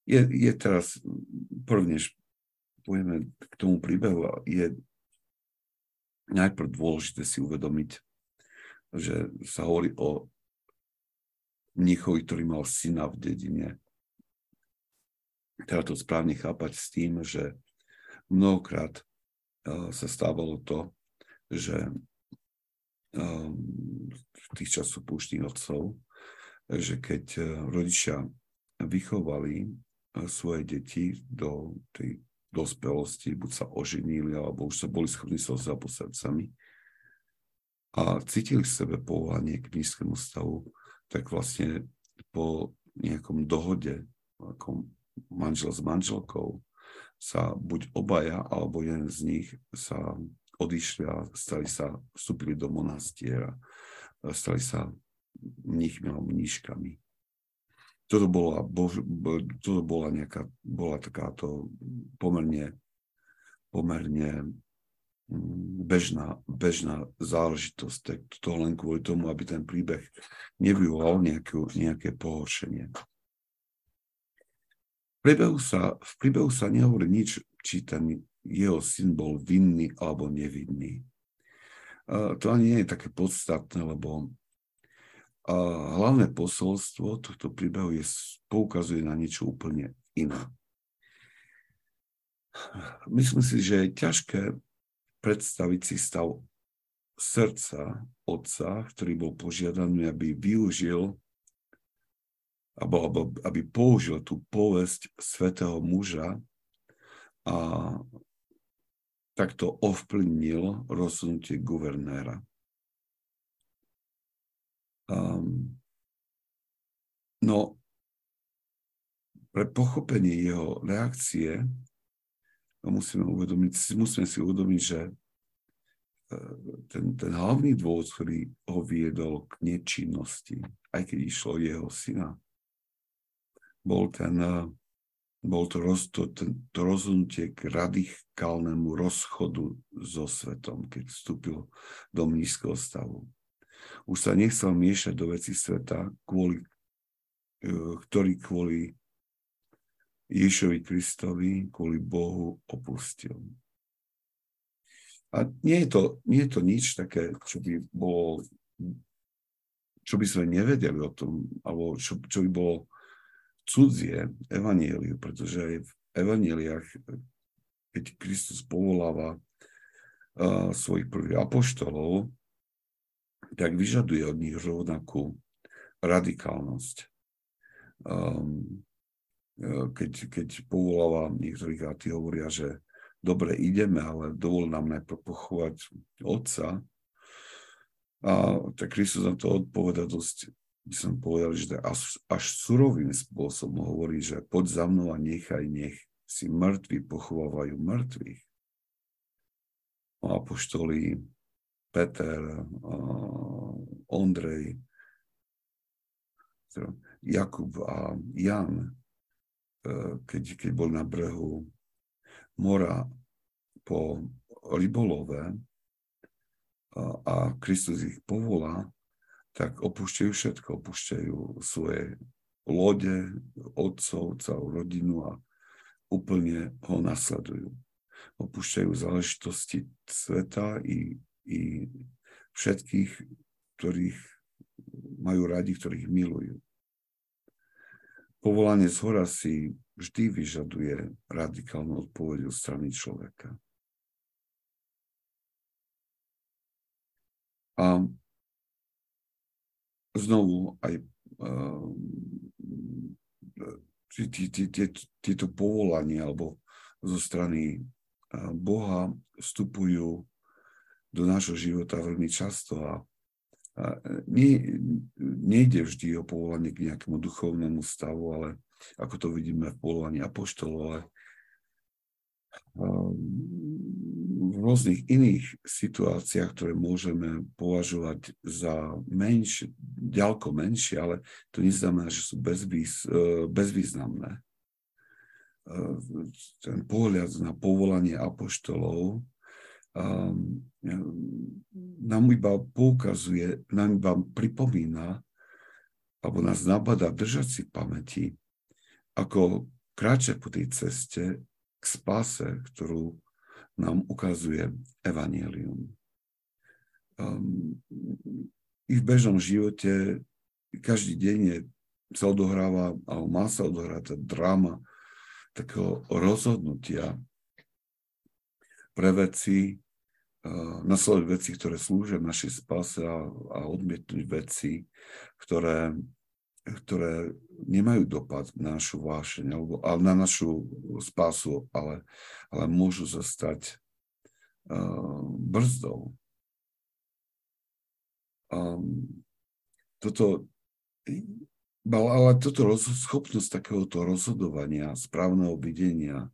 Je, je teraz, prvne, než pôjdeme k tomu príbehu, je najprv dôležité si uvedomiť, že sa hovorí o mnichovi, ktorý mal syna v dedine teda to správne chápať s tým, že mnohokrát uh, sa stávalo to, že um, v tých časoch púštnych otcov, že keď uh, rodičia vychovali svoje deti do tej dospelosti, buď sa oženili, alebo už sa boli schopní sa po srdcami a cítili v sebe povolanie k nízkemu stavu, tak vlastne po nejakom dohode, akom manžel s manželkou sa buď obaja, alebo jeden z nich sa odišli a stali sa, vstúpili do monastiera, stali sa mníchmi alebo mníškami. Toto bola, bož, toto bola nejaká, bola takáto pomerne, pomerne mm, bežná, bežná záležitosť. Tak to len kvôli tomu, aby ten príbeh nevyvolal nejaké, nejaké pohoršenie príbehu sa, v príbehu sa nehovorí nič, či ten jeho syn bol vinný alebo nevinný. To ani nie je také podstatné, lebo hlavné posolstvo tohto príbehu je, poukazuje na niečo úplne iné. Myslím si, že je ťažké predstaviť si stav srdca otca, ktorý bol požiadaný, aby využil alebo, alebo aby použil tú povesť svetého muža a takto ovplyvnil rozhodnutie guvernéra. Um, no, pre pochopenie jeho reakcie musíme, uvedomiť, musíme si uvedomiť, že e, ten, ten hlavný dôvod, ktorý ho viedol k nečinnosti, aj keď išlo jeho syna, bol, ten, eh, bol to, roz, to, ten, to rozhodnutie k radikálnemu rozchodu so svetom, keď vstúpil do nízkeho stavu. Už sa nechcel miešať do veci sveta, kvôli, eh, ktorý kvôli Ježovi Kristovi, kvôli Bohu opustil. A nie je to, nie je to nič také, čo by bolo, čo by sme nevedeli o tom, alebo čo, čo by bolo cudzie evanieliu, pretože aj v evanieliach, keď Kristus povoláva uh, svojich prvých apoštolov, tak vyžaduje od nich rovnakú radikálnosť. Um, keď, keď povoláva niektorých a tí hovoria, že dobre, ideme, ale dovol nám najprv pochovať otca. A tak Kristus na to odpoveda dosť by som povedal, že až, až surovým spôsobom hovorí, že poď za mnou a nechaj, nech si mŕtvi pochovávajú mŕtvych. Apoštoli Peter, Ondrej, Jakub a Jan, e, keď, keď bol na brehu mora po rybolove a Kristus ich povolá, tak opúšťajú všetko, opúšťajú svoje lode, otcov, celú rodinu a úplne ho nasledujú. Opúšťajú záležitosti sveta i, i všetkých, ktorých majú radi, ktorých milujú. Povolanie z hora si vždy vyžaduje radikálnu odpoveď od strany človeka. A znovu aj ehm, tieto povolania alebo zo strany Boha vstupujú do nášho života veľmi často a, nie, nejde vždy o povolanie k nejakému duchovnému stavu, ale ako to vidíme v povolaní apoštolov, ale v rôznych iných situáciách, ktoré môžeme považovať za menšie, ďalko menšie, ale to neznamená, že sú bezvýz, e, bezvýznamné. E, ten pohľad na povolanie apoštolov um, nám iba poukazuje, nám iba pripomína, alebo nás nabada držať si pamäti, ako kráča po tej ceste k spáse, ktorú nám ukazuje Evangelium. Um, I v bežnom živote každý deň je, sa odohráva, alebo má sa odohrať tá dráma takého rozhodnutia pre veci, uh, nasledovať veci, ktoré slúžia našej spáse a, a odmietnúť veci, ktoré ktoré nemajú dopad na našu vášeň alebo na našu spásu, ale, ale môžu zostať uh, brzdou. Um, toto, ale toto roz, schopnosť takéhoto rozhodovania, správneho videnia,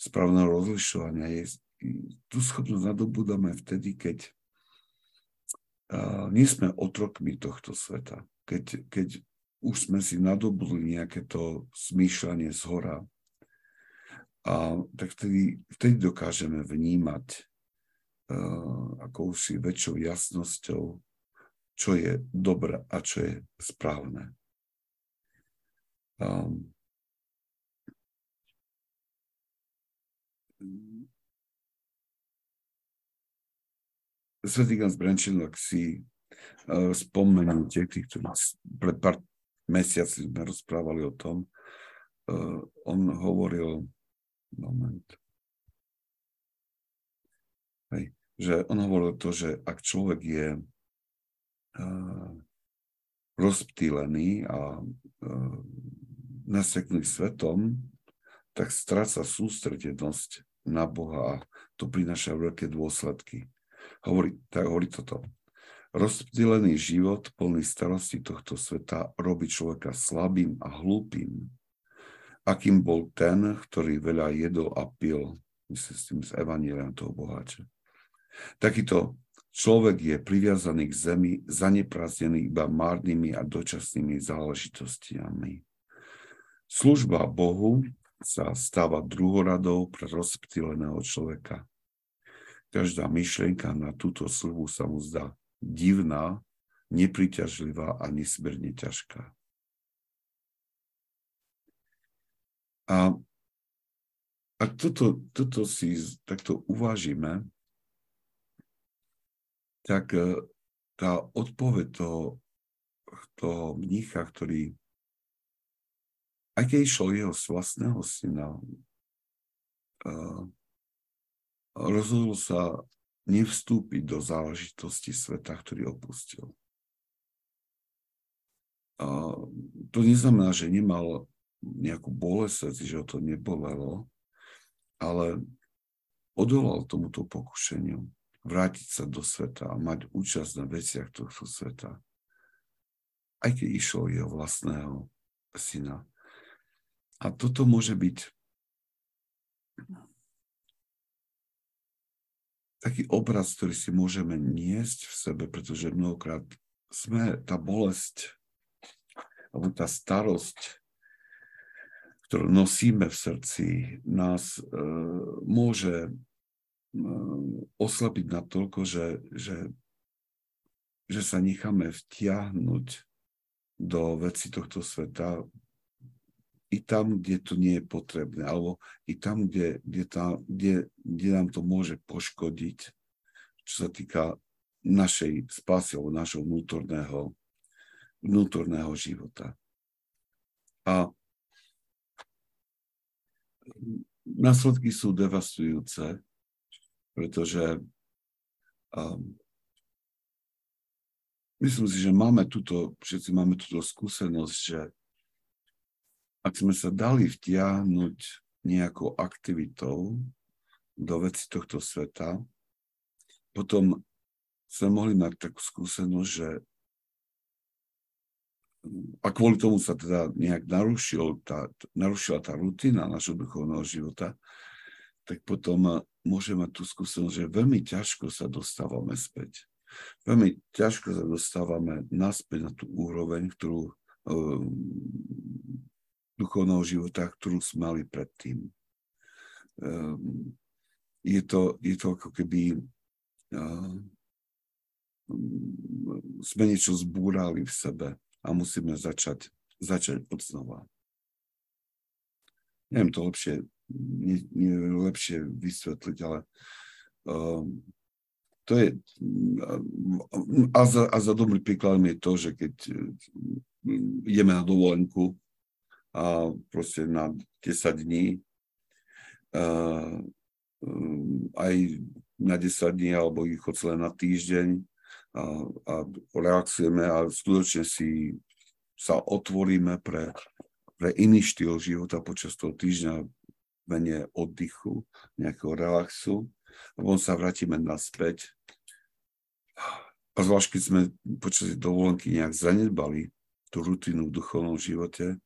správneho rozlišovania je, tú schopnosť nadobúdame vtedy, keď uh, nie sme otrokmi tohto sveta. Keď, keď už sme si nadobudli nejaké to smýšľanie z hora. A tak vtedy, vtedy dokážeme vnímať uh, akousi väčšou jasnosťou, čo je dobré a čo je správne. Um, Svetý Gans Brenčilak si uh, spomenul tie, ktorí pred pár mesiaci sme rozprávali o tom. Uh, on hovoril, moment, hej, že on hovoril to, že ak človek je uh, rozptýlený a uh, naseknutý svetom, tak stráca sústredenosť na Boha a to prináša veľké dôsledky. Hovorí, tak hovorí toto. Rozptýlený život plný starosti tohto sveta robí človeka slabým a hlúpým, akým bol ten, ktorý veľa jedol a pil, myslím s tým z Evangelium toho boháča. Takýto človek je priviazaný k zemi, zaneprázdnený iba márnymi a dočasnými záležitostiami. Služba Bohu sa stáva druhoradou pre rozptýleného človeka. Každá myšlienka na túto službu sa mu zdá divná, nepriťažlivá a nesmierne ťažká. A ak toto, toto si takto uvážime, tak e, tá odpoveď toho, toho mnícha, ktorý, aj keď išlo jeho vlastného syna, uh, rozhodol sa nevstúpiť do záležitosti sveta, ktorý opustil. A to neznamená, že nemal nejakú bolesť, že ho to nebolelo, ale odolal tomuto pokušeniu vrátiť sa do sveta a mať účasť na veciach tohto sveta. Aj keď išlo jeho vlastného syna. A toto môže byť taký obraz, ktorý si môžeme niesť v sebe, pretože mnohokrát sme tá bolesť alebo tá starosť, ktorú nosíme v srdci, nás e, môže e, oslabiť natoľko, že, že, že sa necháme vtiahnuť do veci tohto sveta i tam, kde to nie je potrebné, alebo i tam, kde, kde, tá, kde, kde nám to môže poškodiť, čo sa týka našej spásy alebo našho vnútorného, vnútorného života. A následky sú devastujúce, pretože um, myslím si, že máme túto, všetci máme túto skúsenosť, že ak sme sa dali vtiahnuť nejakou aktivitou do veci tohto sveta, potom sme mohli mať takú skúsenosť, že a kvôli tomu sa teda nejak narušil tá, narušila tá rutina našho duchovného života, tak potom môžeme mať tú skúsenosť, že veľmi ťažko sa dostávame späť. Veľmi ťažko sa dostávame naspäť na tú úroveň, ktorú um, duchovného života, ktorú sme mali predtým. Um, je, to, je to ako keby uh, sme niečo zbúrali v sebe a musíme začať, začať od znova. Neviem to lepšie, nie, nie lepšie vysvetliť, ale um, to je, a za, a za dobrý príkladom je to, že keď ideme na dovolenku a proste na 10 dní, uh, aj na 10 dní alebo ich celé na týždeň, a, a relaxujeme a skutočne si sa otvoríme pre, pre iný štýl života počas toho týždňa, menej oddychu, nejakého relaxu. A potom sa vrátime naspäť. A zvlášť, keď sme počas dovolenky nejak zanedbali tú rutinu v duchovnom živote,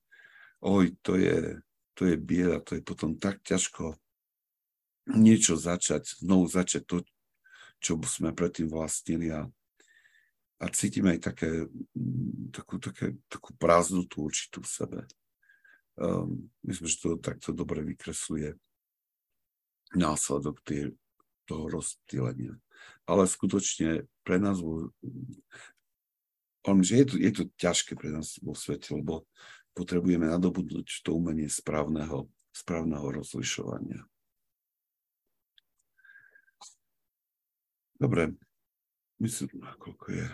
oj, to je, to je bieda, to je potom tak ťažko niečo začať, znovu začať to, čo sme predtým vlastnili a a cítime aj také, mm, takú, také, takú prázdnotu určitú v sebe. Um, myslím, že to takto dobre vykresluje následok tie, toho rozptýlenia. Ale skutočne pre nás vo, on, že je to, je to ťažké pre nás vo svete, lebo potrebujeme nadobudnúť to umenie správneho, správneho rozlišovania. Dobre, myslím, koľko je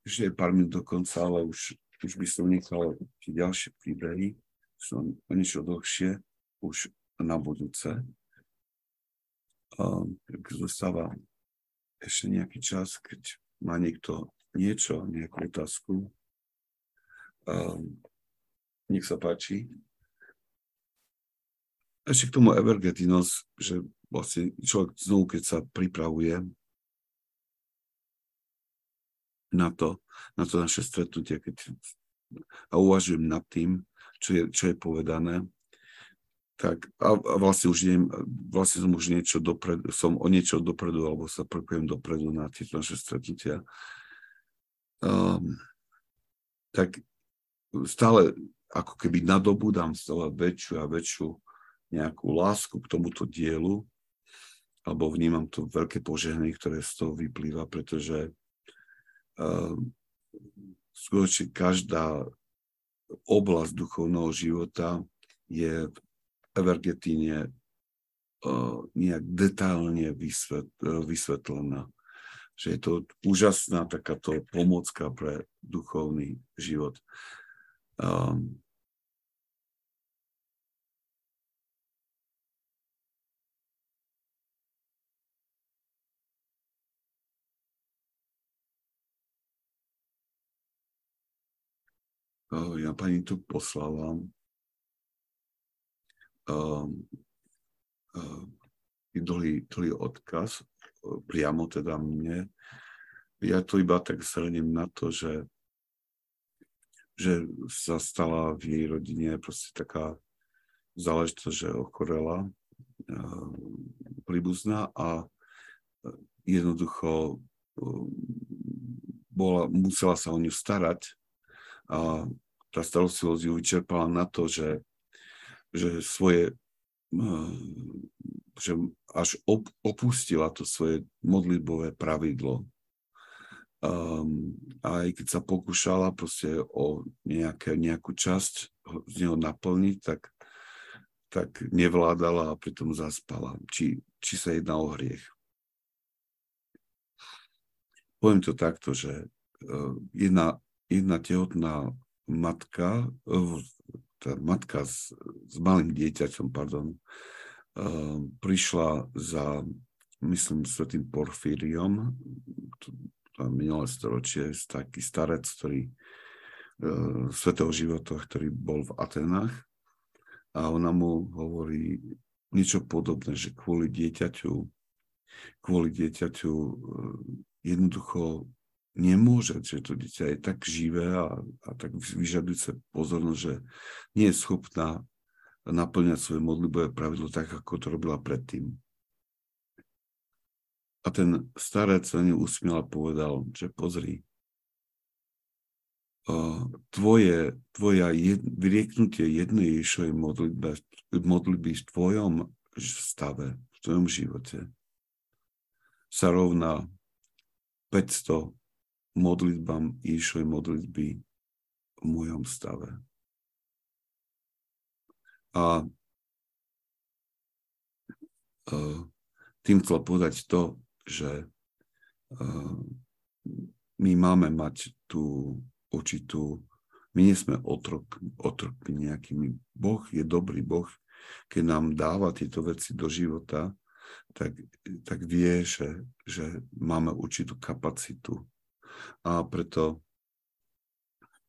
ešte je pár minút do konca, ale už, už by som nechal tie ďalšie príbehy, som o niečo dlhšie, už na budúce. Um, zostáva ešte nejaký čas, keď má niekto niečo, nejakú otázku. Um, nech sa páči. Ešte k tomu Evergetinos, že vlastne človek znovu, keď sa pripravuje na to, na to naše stretnutie, keď a uvažujem nad tým, čo je, čo je povedané, tak a, a vlastne už neviem, vlastne som už niečo dopredu, som o niečo dopredu, alebo sa prekujem dopredu na tieto naše stretnutia. Um, tak stále ako keby nadobúdam stále väčšiu a väčšiu nejakú lásku k tomuto dielu, alebo vnímam to veľké požehnanie, ktoré z toho vyplýva, pretože Ehm, skutočne každá oblasť duchovného života je v Evergetíne uh, nejak detailne vysvet, uh, vysvetlená. Že je to úžasná takáto pomocka pre duchovný život. Um, ja pani tu poslala um, uh, dlhý, dlhý odkaz, priamo teda mne. Ja to iba tak zhrním na to, že, že sa stala v jej rodine proste taká záležitosť, že ochorela príbuzná a jednoducho uh, bola, musela sa o ňu starať a tá starostlivosť ju vyčerpala na to, že, že svoje že až op, opustila to svoje modlitbové pravidlo. Um, aj keď sa pokúšala proste o nejaké, nejakú časť z neho naplniť, tak, tak nevládala a pritom zaspala. Či, či sa jedná o hriech. Poviem to takto, že uh, jedna jedna tehotná matka, tá matka s, s malým dieťaťom, pardon, prišla za, myslím, svetým Porfíriom, to minulé storočie, taký starec, ktorý svetého života, ktorý bol v Atenách a ona mu hovorí niečo podobné, že kvôli dieťaťu, kvôli dieťaťu e, jednoducho nemôže, že to dieťa je tak živé a, a tak vyžadujúce pozornosť, že nie je schopná naplňať svoje modlibové pravidlo tak, ako to robila predtým. A ten starec sa ňu usmiel a povedal, že pozri, tvoje, tvoja jed, vyrieknutie jednej Ježišovej modlitby, modlitby v tvojom stave, v tvojom živote sa rovná 500 modlitbám Ježišovej modlitby v mojom stave. A tým chcel povedať to, že my máme mať tú určitú, my nie sme otrok, otrokmi nejakými. Boh je dobrý Boh, keď nám dáva tieto veci do života, tak, tak vie, že, že máme určitú kapacitu. A preto,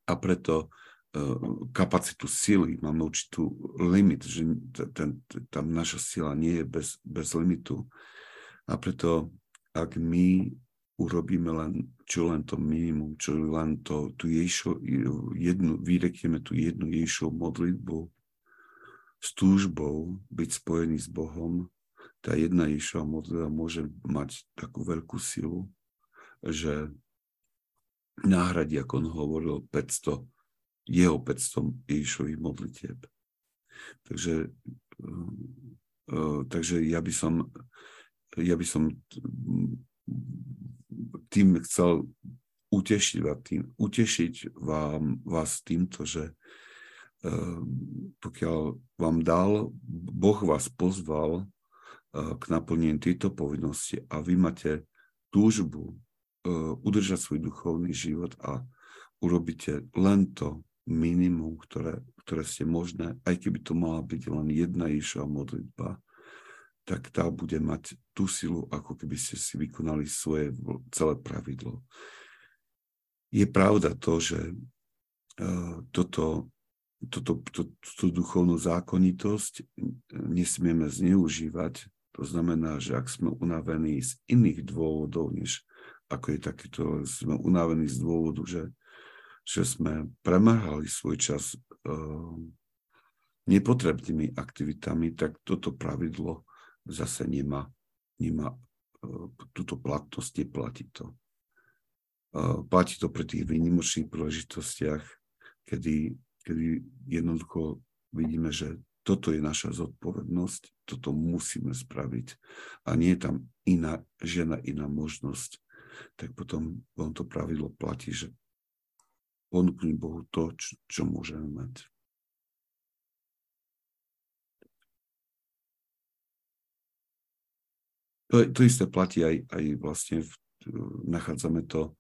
a preto uh, kapacitu sily, máme určitú limit, že ten, tam naša sila nie je bez, bez limitu. A preto, ak my urobíme len, čo len to minimum, čo len to, tu Ježišo, jednu, vyrekieme tú jednu Ježišov modlitbu s túžbou byť spojený s Bohom, tá jedna Ježišova modlitba môže mať takú veľkú silu, že náhradí, ako on hovoril, 500, jeho 500 Ježišových modlitieb. Takže, uh, takže ja by som, ja by som tým chcel utešiť, tým, utešiť vám, vás týmto, že uh, pokiaľ vám dal, Boh vás pozval uh, k naplneniu tejto povinnosti a vy máte túžbu uh, udržať svoj duchovný život a urobíte len to minimum, ktoré, ktoré ste možné, aj keby to mala byť len jedna Ježišova modlitba, tak tá bude mať tú silu, ako keby ste si vykonali svoje celé pravidlo. Je pravda to, že uh, toto, toto, to, túto duchovnú zákonitosť nesmieme zneužívať. To znamená, že ak sme unavení z iných dôvodov, než ako je takýto, sme unavení z dôvodu, že, že sme premrhali svoj čas uh, nepotrebnými aktivitami, tak toto pravidlo zase nemá, nemá e, túto platnosť, neplatí to. E, platí to pri tých výnimočných príležitostiach, kedy, kedy jednoducho vidíme, že toto je naša zodpovednosť, toto musíme spraviť a nie je tam iná žena, iná možnosť, tak potom vám to pravidlo platí, že ponúknuť Bohu to, čo, čo môžeme mať. To, to isté platí aj, aj vlastne, v, nachádzame to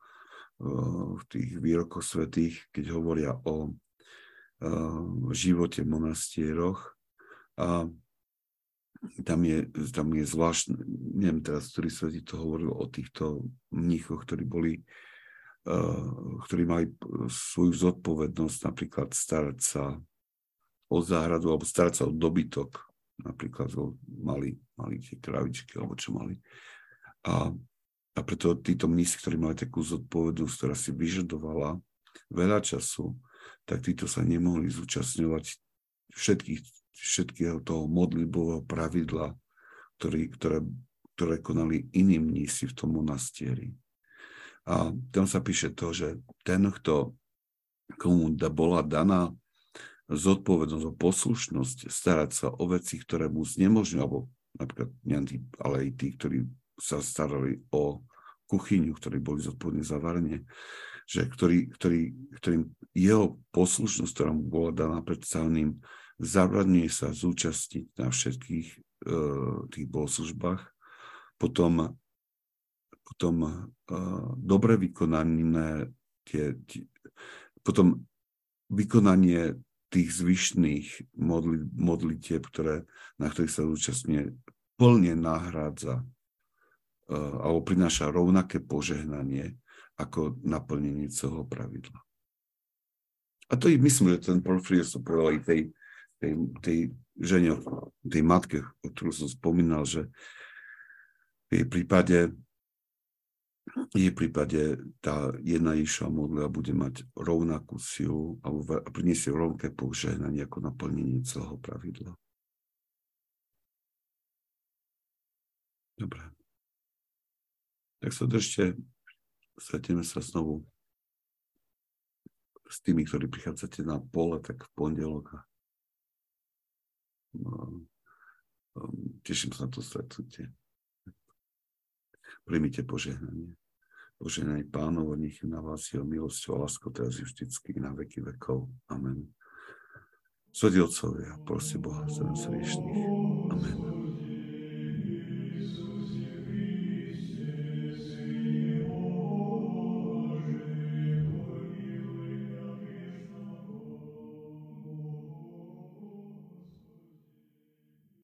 v tých výrokoch svetých, keď hovoria o živote v monastieroch. A tam je, tam je zvláštne, neviem teraz, ktorý svetý to hovoril o týchto mníchoch, ktorí boli, ktorí mali svoju zodpovednosť napríklad starať sa o záhradu alebo starať sa o dobytok napríklad mali, mali tie kravičky, alebo čo mali. A, a preto títo mnísi, ktorí mali takú zodpovednosť, ktorá si vyžadovala veľa času, tak títo sa nemohli zúčastňovať všetkých, všetkého toho modlibového pravidla, ktorý, ktoré, ktoré konali iní mnísi v tom monastieri. A tam sa píše to, že ten, kto komu bola daná zodpovednosť, o poslušnosť, starať sa o veci, ktoré mu znemožňujú, alebo napríklad ale aj tí, ktorí sa starali o kuchyňu, ktorí boli zodpovední za varenie, že ktorý, ktorý, ktorým jeho poslušnosť, ktorá mu bola daná predstaveným, zabraňuje sa zúčastniť na všetkých uh, tých bohoslužbách, potom, potom uh, dobre vykonané tie, tie, potom vykonanie tých zvyšných modli, modlitieb, ktoré, na ktorých sa zúčastňuje, plne nahrádza uh, alebo prináša rovnaké požehnanie ako naplnenie celého pravidla. A to je, myslím, že ten Porfirius to povedal aj tej, tej, tej žene, tej matke, o ktorú som spomínal, že v jej prípade jej prípade tá jedna Iša modlila bude mať rovnakú silu a priniesie rovnaké požehnanie ako naplnenie celého pravidla. Dobre. Tak sa držte, stretneme sa znovu s tými, ktorí prichádzate na pole, tak v pondelok. No, um, teším sa na to stretnutie. Príjmite požehnanie. Požehnanie pánov, nech vás jeho milosť a lásko teraz je vždycky na veky vekov. Amen. Svetí otcovia, prosím Boha za nás. Amen.